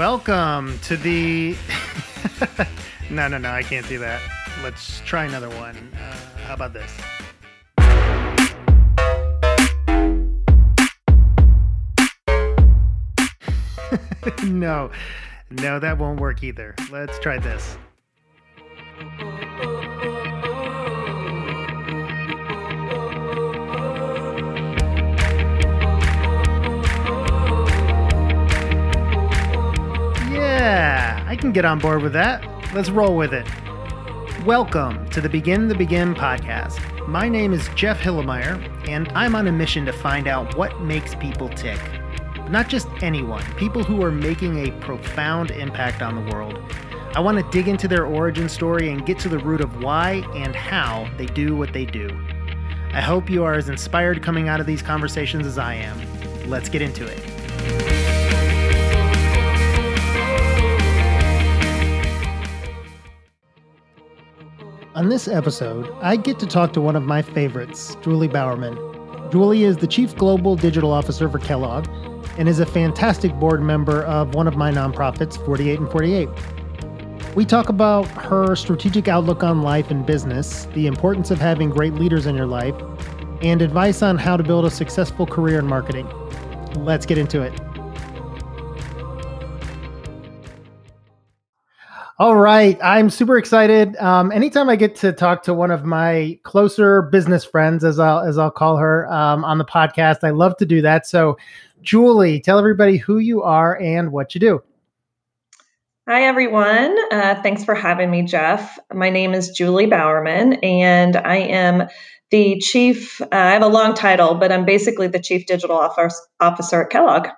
welcome to the. no, no, no, I can't do that. Let's try another one. Uh, how about this? no, no, that won't work either. Let's try this. I can get on board with that. Let's roll with it. Welcome to the Begin the Begin podcast. My name is Jeff Hilimire, and I'm on a mission to find out what makes people tick. Not just anyone, people who are making a profound impact on the world. I want to dig into their origin story and get to the root of why and how they do what they do. I hope you are as inspired coming out of these conversations as I am. Let's get into it. On this episode, I get to talk to one of my favorites, Julie Bowerman. Julie is the Chief Global Digital Officer for Kellogg and is a fantastic board member of one of my nonprofits, 48in48. We talk about her strategic outlook on life and business, the importance of having great leaders in your life, and advice on how to build a successful career in marketing. Let's get into it. All right. I'm super excited. Um, anytime I get to talk to one of my closer business friends, as I'll as I'll call her, um, on the podcast, I love to do that. So, Julie, tell everybody who you are and what you do. Hi, everyone. Uh, thanks for having me, Jeff. My name is Julie Bowerman, and I am the chief. Uh, I have a long title, but I'm basically the chief digital officer at Kellogg.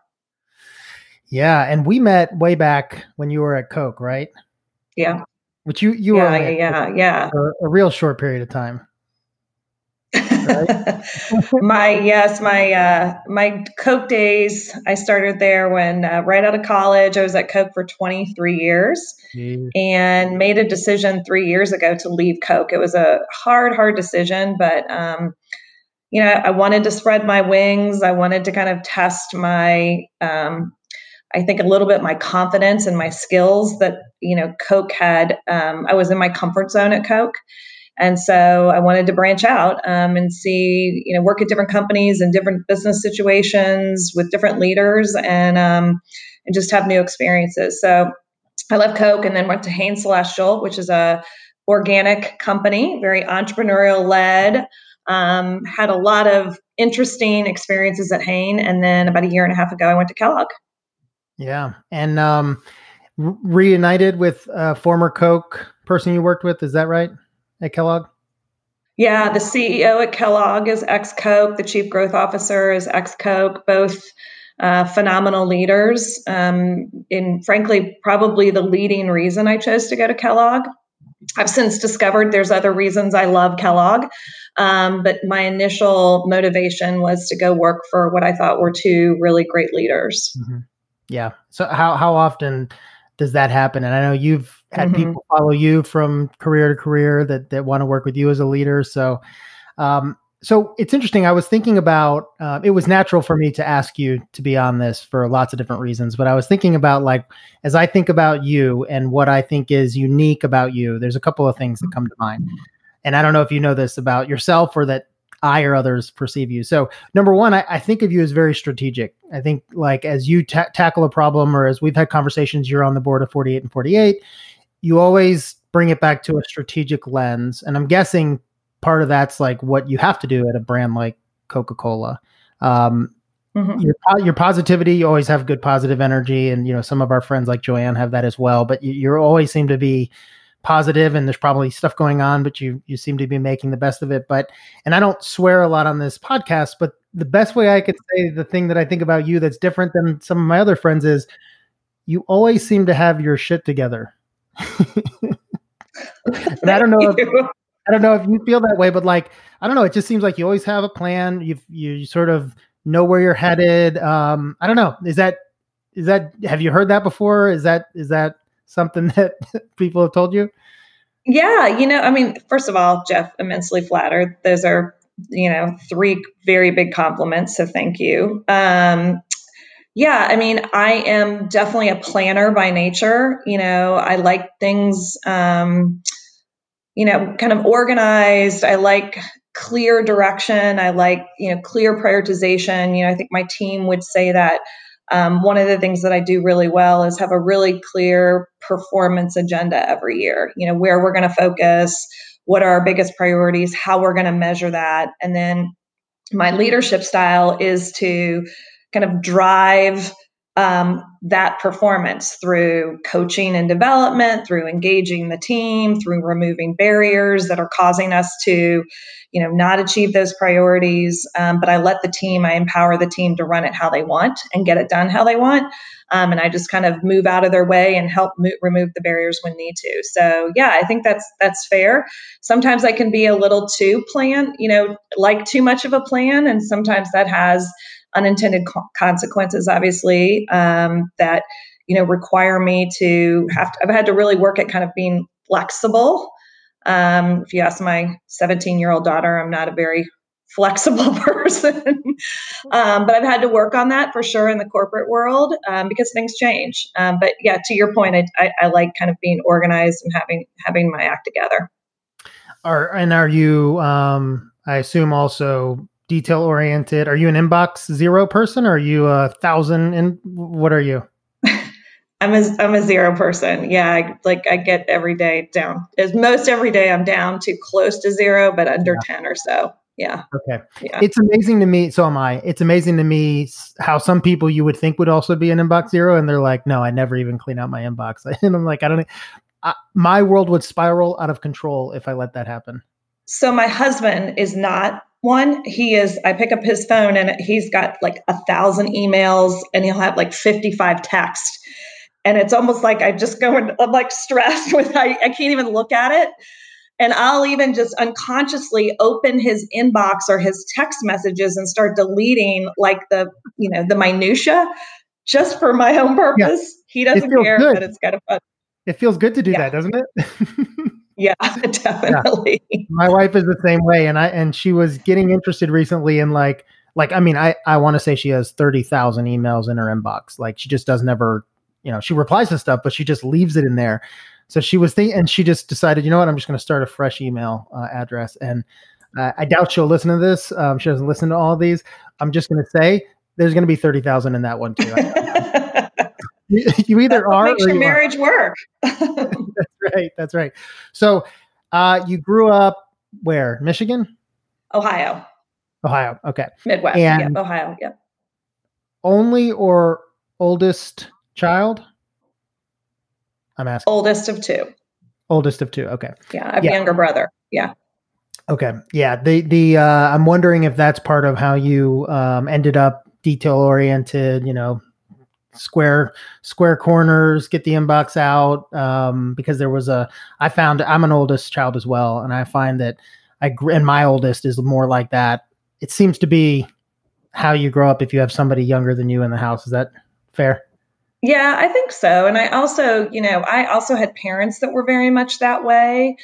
Yeah, and we met way back when you were at Coke, right? Yeah. Which you you yeah, yeah, yeah, a real short period of time. Right? my yes, my uh, my Coke days. I started there when uh, right out of college. I was at Coke for 23 years, Jeez. and made a decision three years ago to leave Coke. It was a hard, hard decision, but um, you know, I wanted to spread my wings. I wanted to kind of test my um, I think a little bit my confidence and my skills that you know Coke had. Um, I was in my comfort zone at Coke, and so I wanted to branch out um, and see you know work at different companies and different business situations with different leaders and um, and just have new experiences. So I left Coke and then went to Hain Celestial, which is a organic company, very entrepreneurial led. Um, had a lot of interesting experiences at Hain, and then about a year and a half ago, I went to Kellogg. Yeah, and um, reunited with a former Coke person you worked with. Is that right at Kellogg? Yeah, the CEO at Kellogg is ex Coke. The chief growth officer is ex Coke. Both uh, phenomenal leaders. Um, and frankly, probably the leading reason I chose to go to Kellogg. I've since discovered there's other reasons I love Kellogg, um, but my initial motivation was to go work for what I thought were two really great leaders. Mm-hmm. Yeah. So how how often does that happen? And I know you've had mm-hmm. people follow you from career to career that that want to work with you as a leader. So um, so it's interesting. I was thinking about uh, it was natural for me to ask you to be on this for lots of different reasons, but I was thinking about like as I think about you and what I think is unique about you. There's a couple of things that come to mind, and I don't know if you know this about yourself or that I or others perceive you. So, number one, I, I think of you as very strategic. I think, like, as you ta- tackle a problem or as we've had conversations, you're on the board of 48in48, you always bring it back to a strategic lens. And I'm guessing part of that's like what you have to do at a brand like Coca Cola. Um, mm-hmm. your, your positivity, you always have good positive energy. And, you know, some of our friends like Joanne have that as well. But you, you always seem to be positive and there's probably stuff going on but you you seem to be making the best of it. But and i don't swear a lot on this podcast but the best way i could say the thing that i think about you that's different than some of my other friends is you always seem to have your shit together. And i don't know if, i don't know if you feel that way but like i don't know it just seems like you always have a plan. You you sort of know where you're headed. Um i don't know. Is that is that have you heard that before? Is that is that something that people have told you? Yeah, you know, I mean, first of all, Jeff, immensely flattered. Those are, you know, three very big compliments. So thank you. Um, Yeah, I mean, I am definitely a planner by nature. You know, I like things, um, you know, kind of organized. I like clear direction. I like, you know, clear prioritization. You know, I think my team would say that um, one of the things that I do really well is have a really clear performance agenda every year. You know, where we're going to focus, what are our biggest priorities, how we're going to measure that. And then my leadership style is to kind of drive um, that performance through coaching and development, through engaging the team, through removing barriers that are causing us to, you know, not achieve those priorities. Um, but I let the team, I empower the team to run it how they want and get it done how they want. Um, and I just kind of move out of their way and help mo- remove the barriers when need to. So yeah, I think that's that's fair. Sometimes I can be a little too plan, you know, like too much of a plan, and sometimes that has unintended co- consequences, obviously, um, that you know require me to have. To, I've had to really work at kind of being flexible. Um, if you ask my 17 year old daughter, I'm not a very flexible person. um, but I've had to work on that for sure in the corporate world um, because things change. Um, but yeah, to your point, I, I, I, like kind of being organized and having having my act together. Are and are you? Um, I assume also detail oriented. Are you an inbox zero person? Or are you a thousand? And what are you? I'm a I'm a zero person. Yeah, I, like I get every day down. As most every day, I'm down to close to zero, but under yeah. ten or so. Yeah. Okay. Yeah. It's amazing to me. So am I. It's amazing to me how some people you would think would also be an inbox zero, and they're like, "No, I never even clean out my inbox." And I'm like, I don't. I, my world would spiral out of control if I let that happen. So my husband is not one. He is. I pick up his phone and he's got like a thousand emails, and he'll have like 55 texts. And it's almost like I just go and I'm like stressed with I, I can't even look at it and I'll even just unconsciously open his inbox or his text messages and start deleting like the, you know, the minutia just for my own purpose. Yeah. He doesn't care, good. but it's kind of fun. It feels good to do yeah. that, doesn't it? yeah, definitely. Yeah. My wife is the same way. And I, and she was getting interested recently in like, like, I mean, I, I want to say she has 30,000 emails in her inbox. Like she just doesn't ever, you know, she replies to stuff, but she just leaves it in there. So she was thinking, and she just decided, you know what, I'm just going to start a fresh email uh, address. And uh, I doubt she'll listen to this. Um, she doesn't listen to all these. I'm just going to say there's going to be 30,000 in that one too. you, either are makes your marriage work. that's right. That's right. So uh, you grew up where? Michigan? Ohio. Ohio. Okay. Midwest. And Ohio. Yep. Only or oldest child? I'm asking. Oldest of two. Oldest of two. Okay. Yeah, I have yeah. a younger brother. Yeah. Okay. Yeah. The the uh, I'm wondering if that's part of how you um, ended up detail oriented. You know, square square corners, get the inbox out. Um, because there was a I found I'm an oldest child as well, and I find that I and my oldest is more like that. It seems to be how you grow up if you have somebody younger than you in the house. Is that fair? Yeah, I think so. And I also, you know, I also had parents that were very much that way.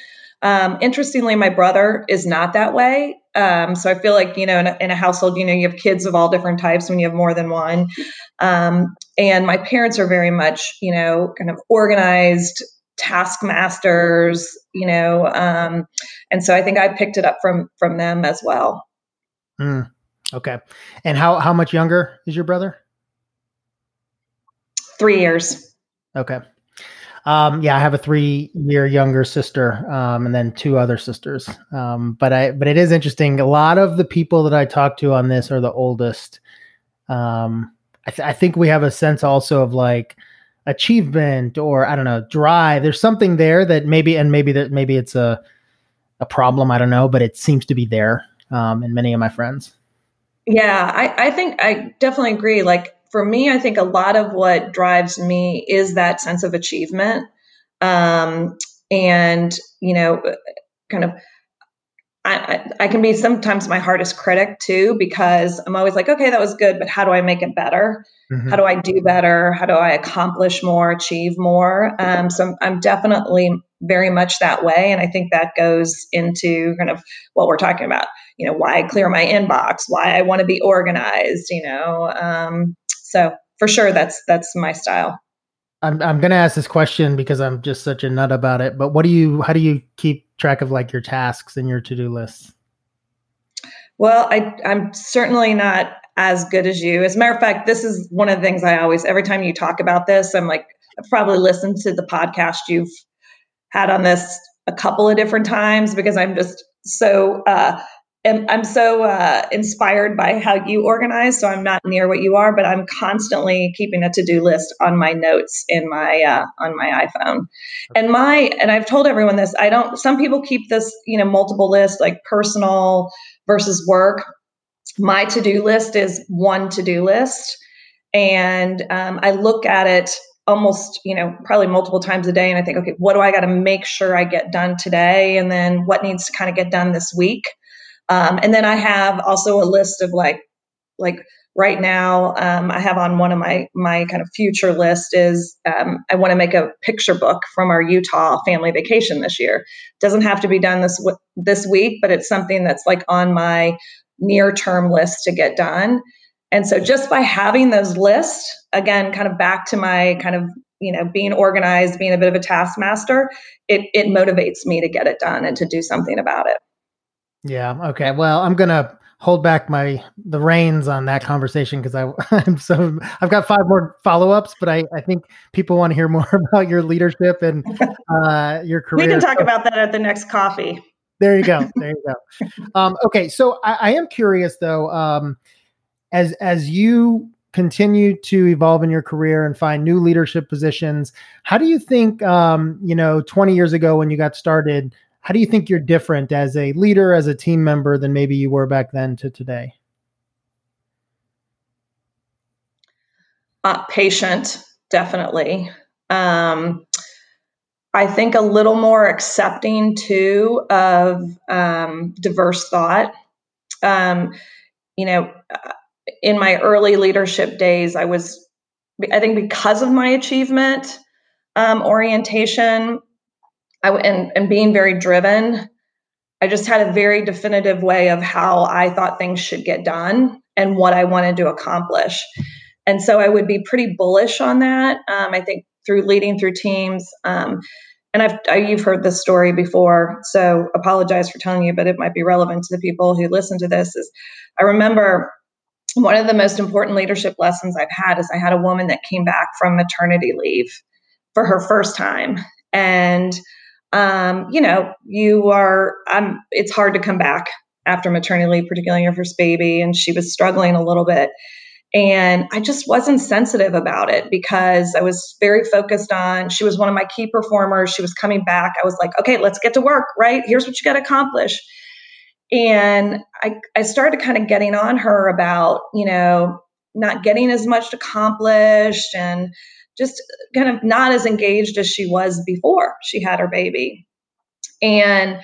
Um, interestingly, my brother is not that way. Um, so I feel like, you know, in a, in a, household, you know, you have kids of all different types when you have more than one. Um, and my parents are very much, you know, kind of organized taskmasters, you know. Um, and so I think I picked it up from from them as well. Mm, okay. And how how much younger is your brother? Three years. Okay. Um, yeah, I have a three-year younger sister, um, and then two other sisters. Um, but I, but it is interesting. A lot of the people that I talk to on this are the oldest. Um, I, th- I think we have a sense also of like achievement or I don't know drive. There's something there that maybe, and maybe that maybe it's a a problem. I don't know, but it seems to be there um, in many of my friends. Yeah, I, I think I definitely agree. Like for me, I think a lot of what drives me is that sense of achievement. Um, and, you know, kind of, I, I, can be sometimes my hardest critic too, because I'm always like, okay, that was good, but how do I make it better? Mm-hmm. How do I do better? How do I accomplish more, achieve more? Um, so I'm, I'm definitely very much that way. And I think that goes into kind of what we're talking about, you know, why I clear my inbox, why I want to be organized, you know, um, so for sure, that's that's my style. I'm I'm gonna ask this question because I'm just such a nut about it. But what do you how do you keep track of like your tasks and your to do lists? Well, I I'm certainly not as good as you. As a matter of fact, this is one of the things I always every time you talk about this, I'm like, I've probably listened to the podcast you've had on this a couple of different times because I'm just so uh, am, I'm so uh, inspired by how you organize. So I'm not near what you are, but I'm constantly keeping a to do list on my notes in my uh, on my iPhone. And my and I've told everyone this. I don't. Some people keep this, you know, multiple list like personal versus work. My to do list is one to do list, and um, I look at it almost you know probably multiple times a day and i think okay what do i got to make sure i get done today and then what needs to kind of get done this week um, and then I have also a list of like, like right now, um, I have on one of my my kind of future list is um, I want to make a picture book from our Utah family vacation this year. Doesn't have to be done this w- this week, but it's something that's like on my near term list to get done. And so just by having those lists, again, kind of back to my kind of you know being organized, being a bit of a taskmaster, it it motivates me to get it done and to do something about it. Yeah. Okay. Well, I'm gonna hold back my the reins on that conversation because I I'm so I've got five more follow ups, but I I think people want to hear more about your leadership and uh, your career. We can talk so, about that at the next coffee. There you go. There you go. Um, okay, so I, I, am curious though, um, as as you continue to evolve in your career and find new leadership positions, how do you think um, you know 20 years ago when you got started? How do you think you're different as a leader, as a team member than maybe you were back then to today? Uh, patient, definitely. Um, I think a little more accepting too of um, diverse thought. Um, you know, in my early leadership days, I was, I think, because of my achievement um, orientation, I and and being very driven, I just had a very definitive way of how I thought things should get done and what I wanted to accomplish. And so I would be pretty bullish on that. Um, I think through leading through teams. Um, and I've I, you've heard this story before, so apologize for telling you, but it might be relevant to the people who listen to this. Is I remember one of the most important leadership lessons I've had is I had a woman that came back from maternity leave for her first time, and um, you know, you are, um, it's hard to come back after maternity leave, particularly your first baby. And she was struggling a little bit. And I just wasn't sensitive about it because I was very focused on, she was one of my key performers. She was coming back. I was like, okay, let's get to work, right? Here's what you got to accomplish. And I, I started kind of getting on her about, you know, not getting as much accomplished and just kind of not as engaged as she was before she had her baby. And,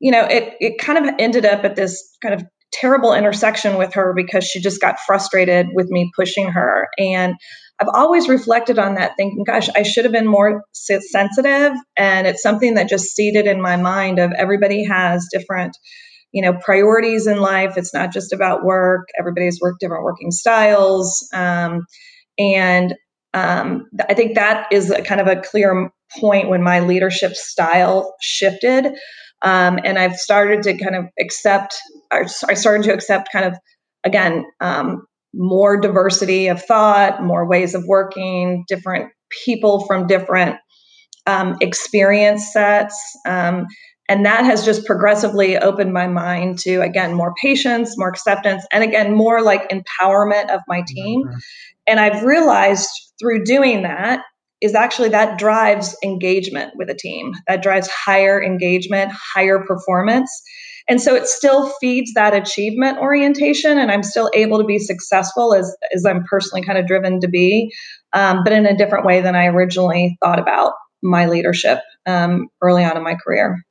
you know, it, it kind of ended up at this kind of terrible intersection with her because she just got frustrated with me pushing her. And I've always reflected on that, thinking, gosh, I should have been more sensitive. And it's something that just seeded in my mind of everybody has different you know priorities in life it's not just about work everybody's work different working styles um, and um, I think that is a kind of a clear point when my leadership style shifted. Um, and I've started to kind of accept, I started to accept kind of, again, um, more diversity of thought, more ways of working, different people from different um, experience sets. Um, and that has just progressively opened my mind to, again, more patience, more acceptance, and again, more like empowerment of my team. Mm-hmm. And I've realized through doing that is actually that drives engagement with a team. That drives higher engagement higher performance. And so it still feeds that achievement orientation and i'm still able to be successful as as i'm personally kind of driven to be um, but in a different way than i originally thought about my leadership um, early on in my career.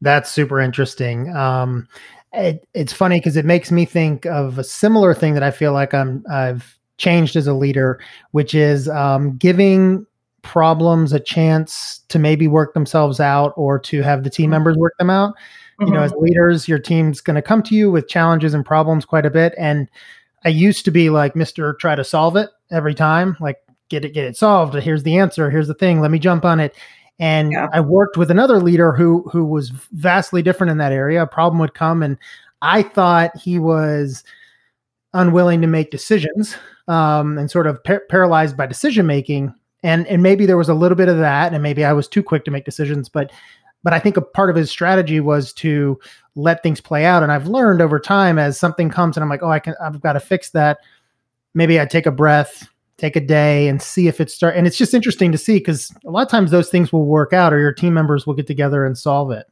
That's super interesting. Um, it, it's funny because it makes me think of a similar thing that i feel like i'm i've changed as a leader, which is um, giving problems a chance to maybe work themselves out or to have the team mm-hmm. members work them out. Mm-hmm. You know, as mm-hmm. leaders, your team's going to come to you with challenges and problems quite a bit. And I used to be like Mr. Try to solve it. every time. Like get it, get it solved. Here's the answer. Here's the thing. Let me jump on it. And yeah. I worked with another leader who who was vastly different in that area. A problem would come, and I thought he was unwilling to make decisions um, and sort of par- paralyzed by decision making. And and maybe there was a little bit of that, and maybe I was too quick to make decisions. But but I think a part of his strategy was to let things play out. And I've learned over time as something comes and I'm like, oh, I can, I've got to fix that. Maybe I take a breath, take a day, and see if it start. And it's just interesting to see because a lot of times those things will work out, or your team members will get together and solve it.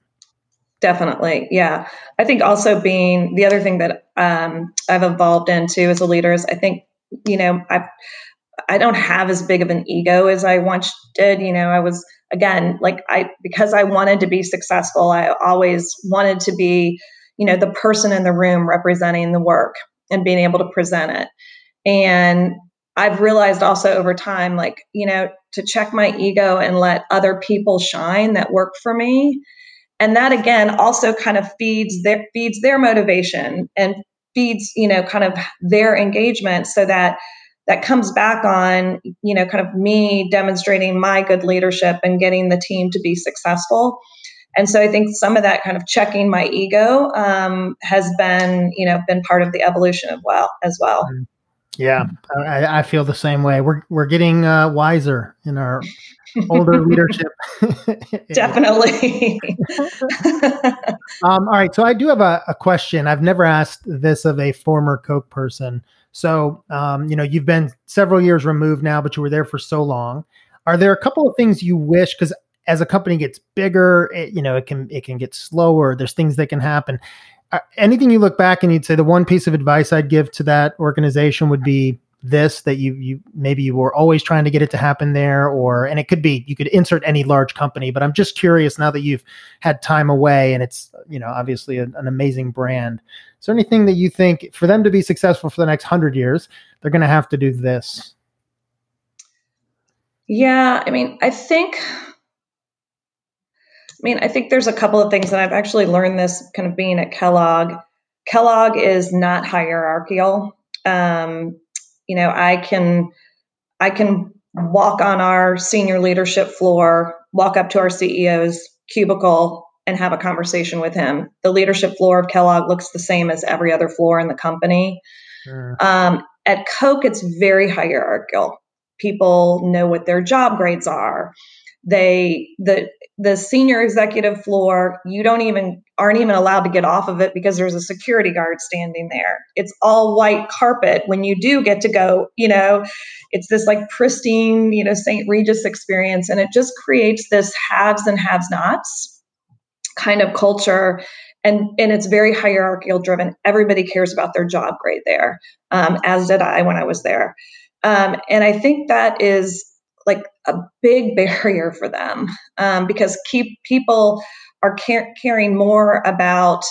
Definitely, yeah. I think also being the other thing that um, I've evolved into as a leader is I think you know I I don't have as big of an ego as I once did. You know, I was again like i because i wanted to be successful i always wanted to be you know the person in the room representing the work and being able to present it and i've realized also over time like you know to check my ego and let other people shine that work for me and that again also kind of feeds their feeds their motivation and feeds you know kind of their engagement so that that comes back on you know kind of me demonstrating my good leadership and getting the team to be successful. And so i think some of that kind of checking my ego um, has been you know been part of the evolution of well as well. Mm-hmm. yeah. I, I feel the same way. We're we're getting uh, wiser in our older leadership definitely um, all right so i do have a, a question i've never asked this of a former coke person so, um, you know, you've been several years removed now, but you were there for so long. Are there a couple of things you wish? Because as a company gets bigger, it, you know, it can it can get slower. There's things that can happen. Uh, anything you look back and you'd say the one piece of advice I'd give to that organization would be this that you you maybe you were always trying to get it to happen there or and it could be you could insert any large company but i'm just curious now that you've had time away and it's you know obviously a, an amazing brand. Is there anything that you think for them to be successful for the next 100 years they're going to have to do this? Yeah i mean i think i mean i think there's a couple of things that i've actually learned this kind of being at kellogg. Kellogg is not hierarchical um, you know i can i can walk on our senior leadership floor walk up to our ceo's cubicle and have a conversation with him. The leadership floor of kellogg looks the same as every other floor in the company. Sure. um, at coke it's very hierarchical. People know what their job grades are. They the the senior executive floor you don't even aren't even allowed to get off of it because there's a security guard standing there. It's all white carpet. When you do get to go you know it's this like pristine you know st regis experience and it just creates this haves and haves nots kind of culture and and it's very hierarchical driven. Everybody cares about their job grade there um, as did i when i was there. Um, and i think that is like a big barrier for them um, because keep people are car- caring more about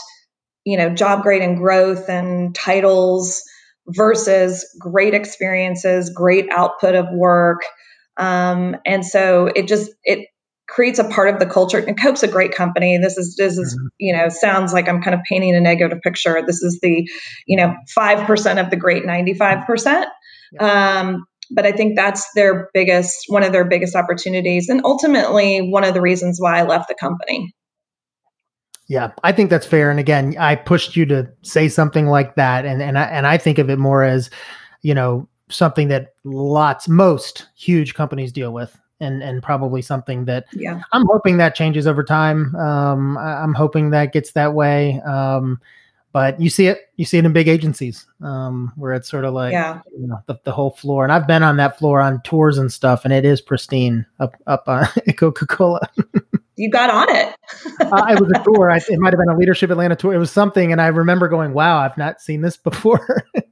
you know job grade and growth and titles versus great experiences great output of work. Um, and so it just it creates a part of the culture and coke's a great company. This is this is mm-hmm. you know sounds like i'm kind of painting a negative picture. This is the you know 5% of the great 95% um, but I think that's their biggest, one of their biggest opportunities, and ultimately one of the reasons why I left the company. Yeah, I think that's fair. And again, I pushed you to say something like that, and and I, and I think of it more as, you know, something that lots, most huge companies deal with, and and probably something that yeah. I'm hoping that changes over time. Um, I, am hoping that gets that way. Um, but you see it you see it in big agencies um, where it's sort of like yeah. you know, the, the whole floor and i've been on that floor on tours and stuff and it is pristine up up on coca-cola you got on it. Uh, it was a tour. I, it might have been a leadership atlanta tour. It was something and i remember going wow i've not seen this before.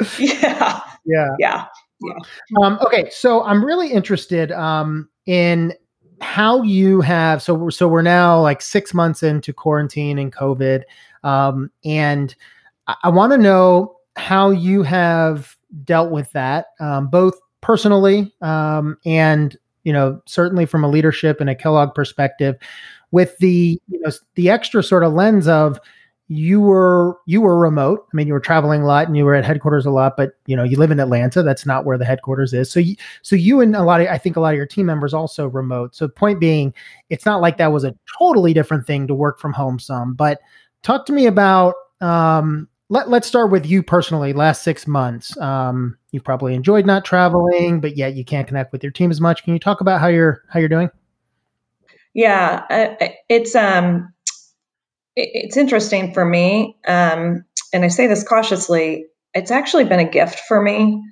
Yeah. Yeah. Yeah. Yeah. Um, okay so i'm really interested um, in how you have so so we're now like six months into quarantine and covid um, and I, I want to know how you have dealt with that, um, both personally um, and you know certainly from a leadership and a Kellogg perspective, with the you know the extra sort of lens of you were you were remote. I mean, you were traveling a lot and you were at headquarters a lot, but you know, you live in Atlanta. That's not where the headquarters is. So, you, so you and a lot of I think a lot of your team members also remote. So, point being, it's not like that was a totally different thing to work from home. Some, but talk to me about. Um, let Let's start with you personally. Last six months, um, you've probably enjoyed not traveling, but yet you can't connect with your team as much. Can you talk about how you're how you're doing? Yeah, uh, it's um it's interesting for me, um, and I say this cautiously. It's actually been a gift for me.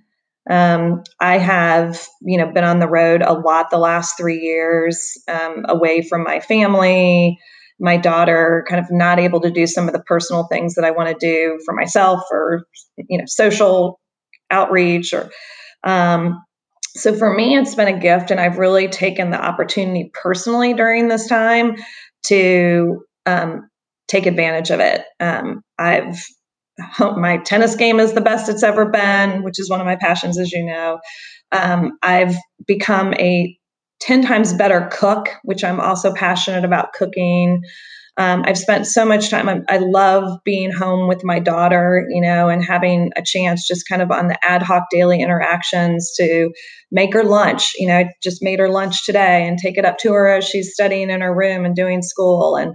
Um, I have, you know, been on the road a lot the last three years, um, away from my family, my daughter, kind of not able to do some of the personal things that I want to do for myself, or you know, social outreach, or um, so for me, it's been a gift, and I've really taken the opportunity personally during this time to um, take advantage of it. Um, I've my tennis game is the best it's ever been, which is one of my passions, as you know. Um, I've become a 10 times better cook, which I'm also passionate about cooking. Um, I've spent so much time. I, I, love being home with my daughter, you know, and having a chance just kind of on the ad hoc daily interactions to make her lunch. You know, I just made her lunch today and take it up to her as she's studying in her room and doing school. And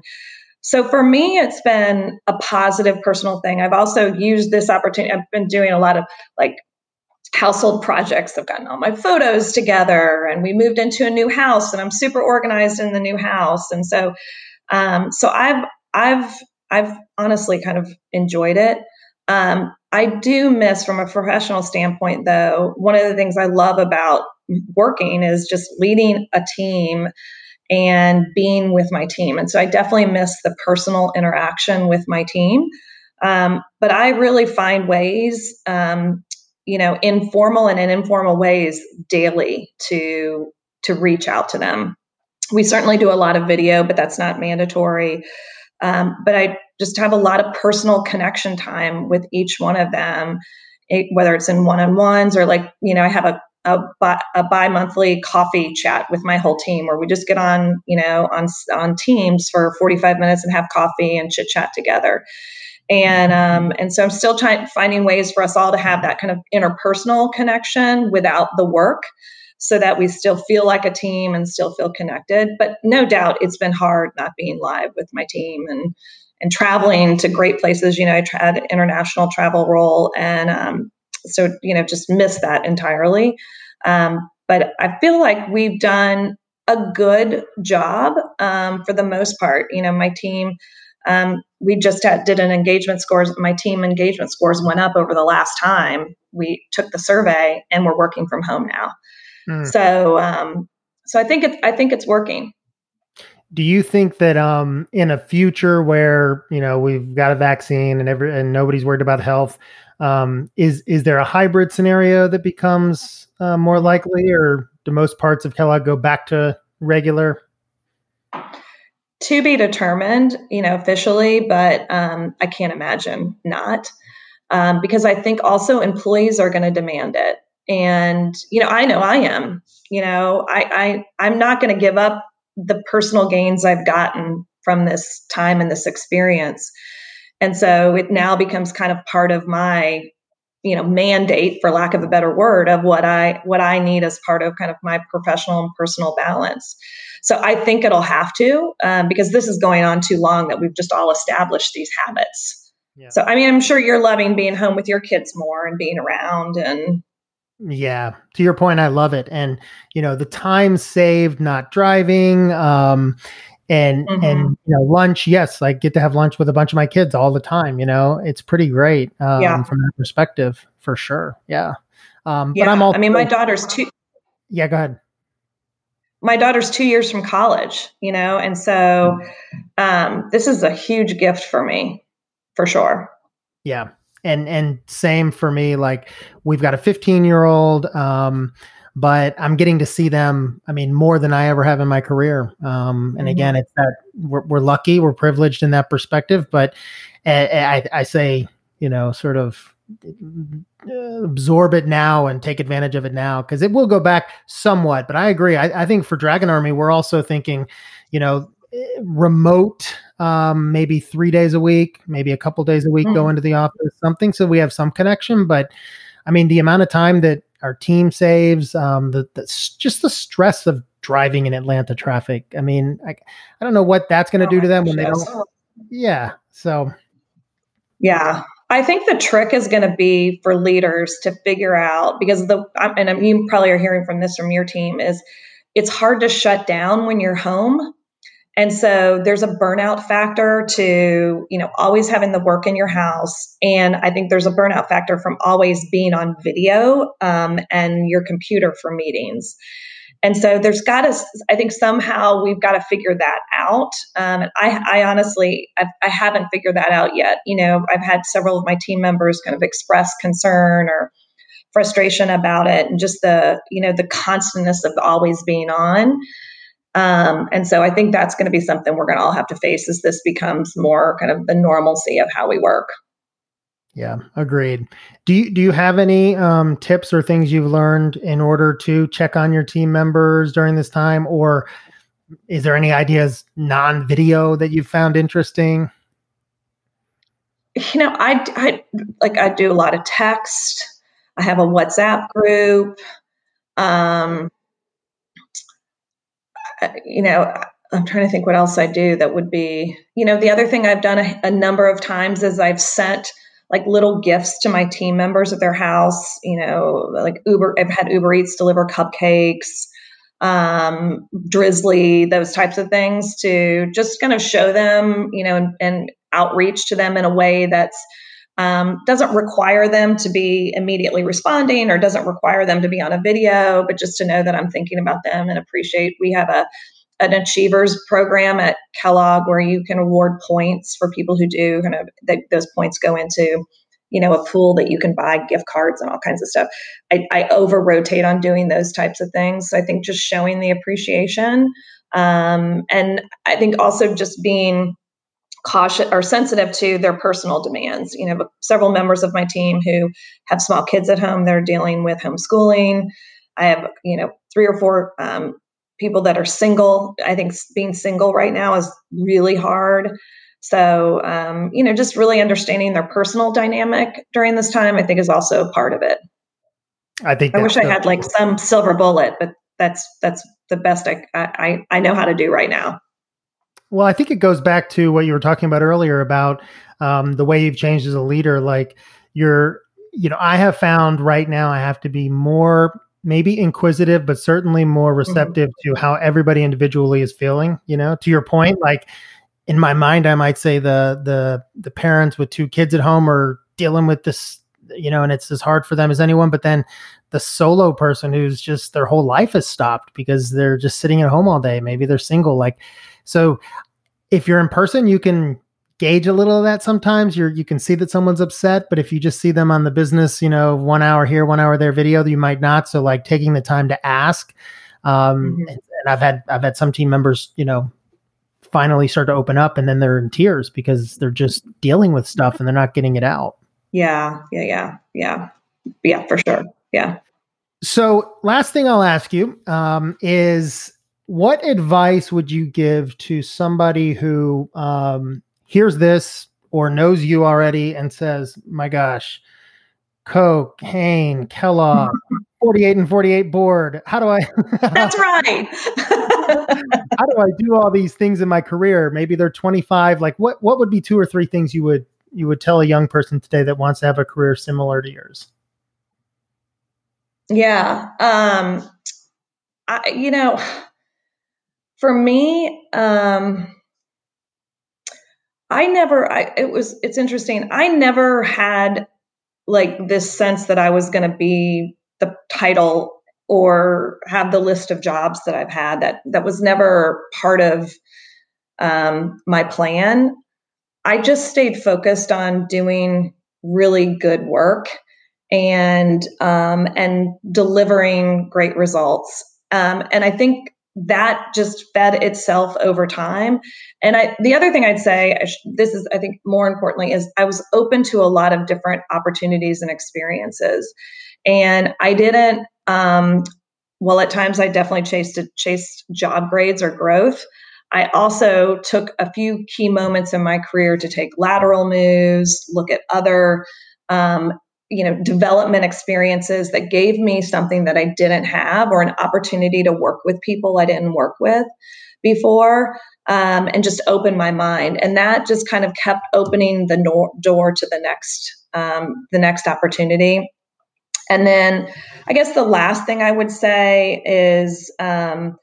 so for me, it's been a positive personal thing. I've also used this opportunity. I've been doing a lot of like household projects. I've gotten all my photos together and we moved into a new house and I'm super organized in the new house. And so, um, so I've, I've, I've honestly kind of enjoyed it. Um, I do miss from a professional standpoint though. One of the things I love about working is just leading a team and being with my team. And so I definitely miss the personal interaction with my team. Um, but I really find ways, um, you know, informal and in informal ways daily to to reach out to them. We certainly do a lot of video, but that's not mandatory. Um, but I just have a lot of personal connection time with each one of them, it, whether it's in one on ones or like, you know, I have a a, a bi-monthly coffee chat with my whole team where we just get on you know on on teams for 45 minutes and have coffee and chit chat together and um, and so i'm still trying finding ways for us all to have that kind of interpersonal connection without the work so that we still feel like a team and still feel connected. But no doubt it's been hard not being live with my team and and traveling to great places. You know i had an international travel role and um, so you know just missed that entirely. Um, but i feel like we've done a good job um, for the most part. You know my team um, we just had, did an engagement scores my team engagement scores went up over the last time we took the survey and we're working from home now mm. so um, so i think it's i think it's working do you think that um, in a future where you know we've got a vaccine and every and nobody's worried about health um, is is there a hybrid scenario that becomes uh, more likely, or do most parts of Kellogg go back to regular? To be determined, you know, officially, but um, I can't imagine not, um, because I think also employees are going to demand it, and you know, I know I am. You know, I, I I'm not going to give up the personal gains I've gotten from this time and this experience and so it now becomes kind of part of my you know mandate for lack of a better word of what i what i need as part of kind of my professional and personal balance so i think it'll have to um, because this is going on too long that we've just all established these habits yeah. so i mean i'm sure you're loving being home with your kids more and being around and yeah to your point i love it and you know the time saved not driving um and mm-hmm. and you know lunch yes i get to have lunch with a bunch of my kids all the time you know it's pretty great um, yeah. from that perspective for sure yeah um yeah. but i'm also i mean my daughter's two yeah go ahead my daughter's two years from college you know and so um this is a huge gift for me for sure yeah and and same for me like we've got a 15 year old um but I'm getting to see them. I mean, more than I ever have in my career. Um, and mm-hmm. again, it's that we're, we're, lucky, we're privileged in that perspective. But I, I, I say, you know, sort of uh, absorb it now and take advantage of it now because it will go back somewhat. But I agree. I, I think for Dragon Army, we're also thinking, you know, remote, um, maybe three days a week, maybe a couple days a week, mm-hmm. go into the office, something so we have some connection. But I mean, the amount of time that our team saves, um, the, the just the stress of driving in Atlanta traffic. I mean, I, I don't know what that's going to oh do to them when they don't. Yeah. So. Yeah, I think the trick is going to be for leaders to figure out because the and you probably are hearing from this from your team is it's hard to shut down when you're home and so there's a burnout factor to, you know, always having the work in your house. And I think there's a burnout factor from always being on video um, and your computer for meetings. And so there's got to, I think somehow we've got to figure that out. Um, I, I, honestly, I've, I have not figured that out yet. You know, I've had several of my team members kind of express concern or frustration about it and just the, you know, the constantness of always being on. Um, and so I think that's going to be something we're going to all have to face as this becomes more kind of the normalcy of how we work. Yeah, agreed. Do you do you have any um, tips or things you've learned in order to check on your team members during this time, or is there any ideas non-video that you found interesting? You know, I, I like I do a lot of text. I have a WhatsApp group. Um, you know, I'm trying to think what else I do that would be, you know, the other thing I've done a, a, number of times is I've sent like little gifts to my team members at their house, you know, like Uber, I've had Uber Eats deliver cupcakes, um, Drizzly, those types of things to just kind of show them, you know, and, and outreach to them in a way that's, um, doesn't require them to be immediately responding or doesn't require them to be on a video, but just to know that I'm thinking about them and appreciate. We have a an achievers program at Kellogg where you can award points for people who do kind of those points go into you know a pool that you can buy gift cards and all kinds of stuff i, I over rotate on doing those types of things so i think just showing the appreciation um, and i think also just being cautious or sensitive to their personal demands. You know, several members of my team who have small kids at home, they're dealing with homeschooling. I have, you know, three or four um, people that are single. I think being single right now is really hard. So, um, you know, just really understanding their personal dynamic during this time, I think is also a part of it. I think I wish I had like some silver bullet, but that's that's the best I I I know how to do right now. Well, I think it goes back to what you were talking about earlier about um, the way you've changed as a leader. Like you're, you know, I have found right now I have to be more maybe inquisitive, but certainly more mm-hmm. receptive mm-hmm. to how everybody individually is feeling. You know, to your point, like in my mind, I might say the the the parents with two kids at home are dealing with this, you know, and it's as hard for them as anyone. But then the solo person who's just their whole life has stopped because they're just sitting at home all day. Maybe they're single. Like so if you're in person, you can gauge a little of that sometimes. You're you can see that someone's upset, but if you just see them on the business, you know, one hour here, one hour there video, you might not. So like taking the time to ask. Um, mm-hmm. and, and I've had I've had some team members, you know, finally start to open up and then they're in tears because they're just dealing with stuff and they're not getting it out. Yeah, yeah, yeah, yeah. Yeah, for sure. Yeah. So last thing I'll ask you um, is what advice would you give to somebody who um, hears this or knows you already and says, "My gosh, Coke, Hain, Kellogg, 48in48 board. How do I That's right. how do I do all these things in my career? Maybe they're 25. Like what what would be two or three things you would you would tell a young person today that wants to have a career similar to yours? Yeah. Um I you know, for me, um, I never, I, it was, it's interesting. I never had like this sense that I was going to be the title or have the list of jobs that I've had. That, that was never part of um, my plan. I just stayed focused on doing really good work and um, and delivering great results. Um, and I think that just fed itself over time. And I, the other thing I'd say, this is, I think, more importantly, is I was open to a lot of different opportunities and experiences, and I didn't. Um, well, at times I definitely chased chased job grades or growth. I also took a few key moments in my career to take lateral moves, look at other um, you know development experiences that gave me something that I didn't have or an opportunity to work with people I didn't work with before um, and just open my mind and that just kind of kept opening the no- door to the next um, the next opportunity and then I guess the last thing I would say is um,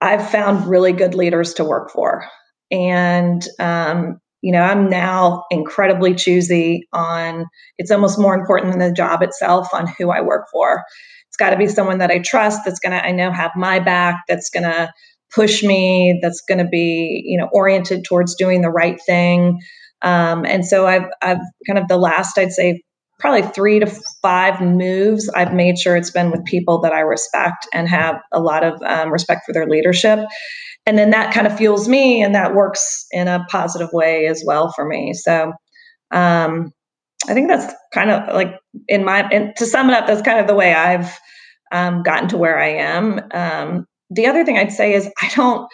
I've found really good leaders to work for. And, um, you know, I'm now incredibly choosy on it's almost more important than the job itself on who I work for. It's got to be someone that I trust, that's going to, I know, have my back, that's going to push me, that's going to be, you know, oriented towards doing the right thing. Um, and so I've, I've kind of the last, I'd say, probably three to five moves, I've made sure it's been with people that I respect and have a lot of um, respect for their leadership. And then that kind of fuels me and that works in a positive way as well for me. So um, I think that's kind of like in my, and to sum it up, that's kind of the way I've um, gotten to where I am. Um, the other thing I'd say is I don't,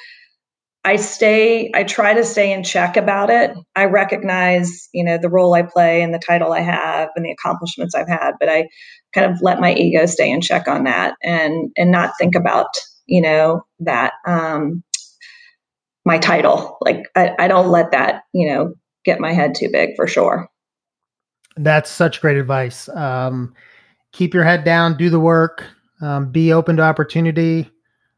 I stay, I try to stay in check about it. I recognize, you know, the role I play and the title I have and the accomplishments I've had, but I kind of let my ego stay in check on that and and not think about, you know, that um my title. Like I, I don't let that, you know, get my head too big for sure. That's such great advice. Um, keep your head down, do the work, um, be open to opportunity,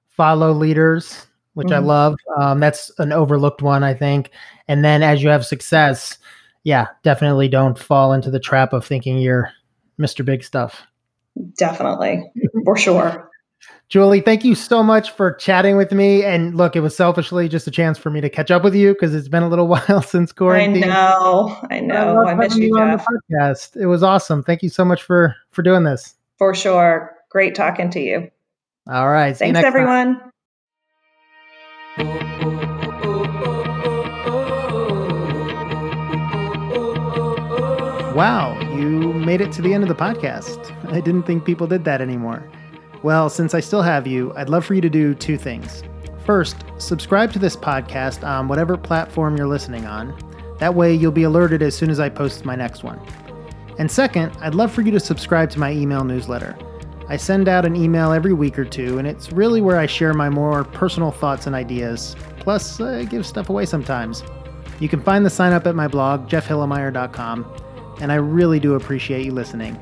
follow leaders which mm-hmm. I love. Um, that's an overlooked one, I think. And then as you have success, yeah, definitely don't fall into the trap of thinking you're Mr. Big Stuff. Definitely, for sure. Julie, thank you so much for chatting with me. And look, it was selfishly just a chance for me to catch up with you because it's been a little while since quarantine. I know, I know. I, I miss you, Jeff. on the podcast. It was awesome. Thank you so much for for doing this. For sure. Great talking to you. All right. Thanks, everyone. Time. Wow, you made it to the end of the podcast. I didn't think people did that anymore. Well, since I still have you, I'd love for you to do two things. First, subscribe to this podcast on whatever platform you're listening on. That way, you'll be alerted as soon as I post my next one. And second, I'd love for you to subscribe to my email newsletter. I send out an email every week or two, and it's really where I share my more personal thoughts and ideas. Plus, I give stuff away sometimes. You can find the sign up at my blog, jeffhilimire.com, and I really do appreciate you listening.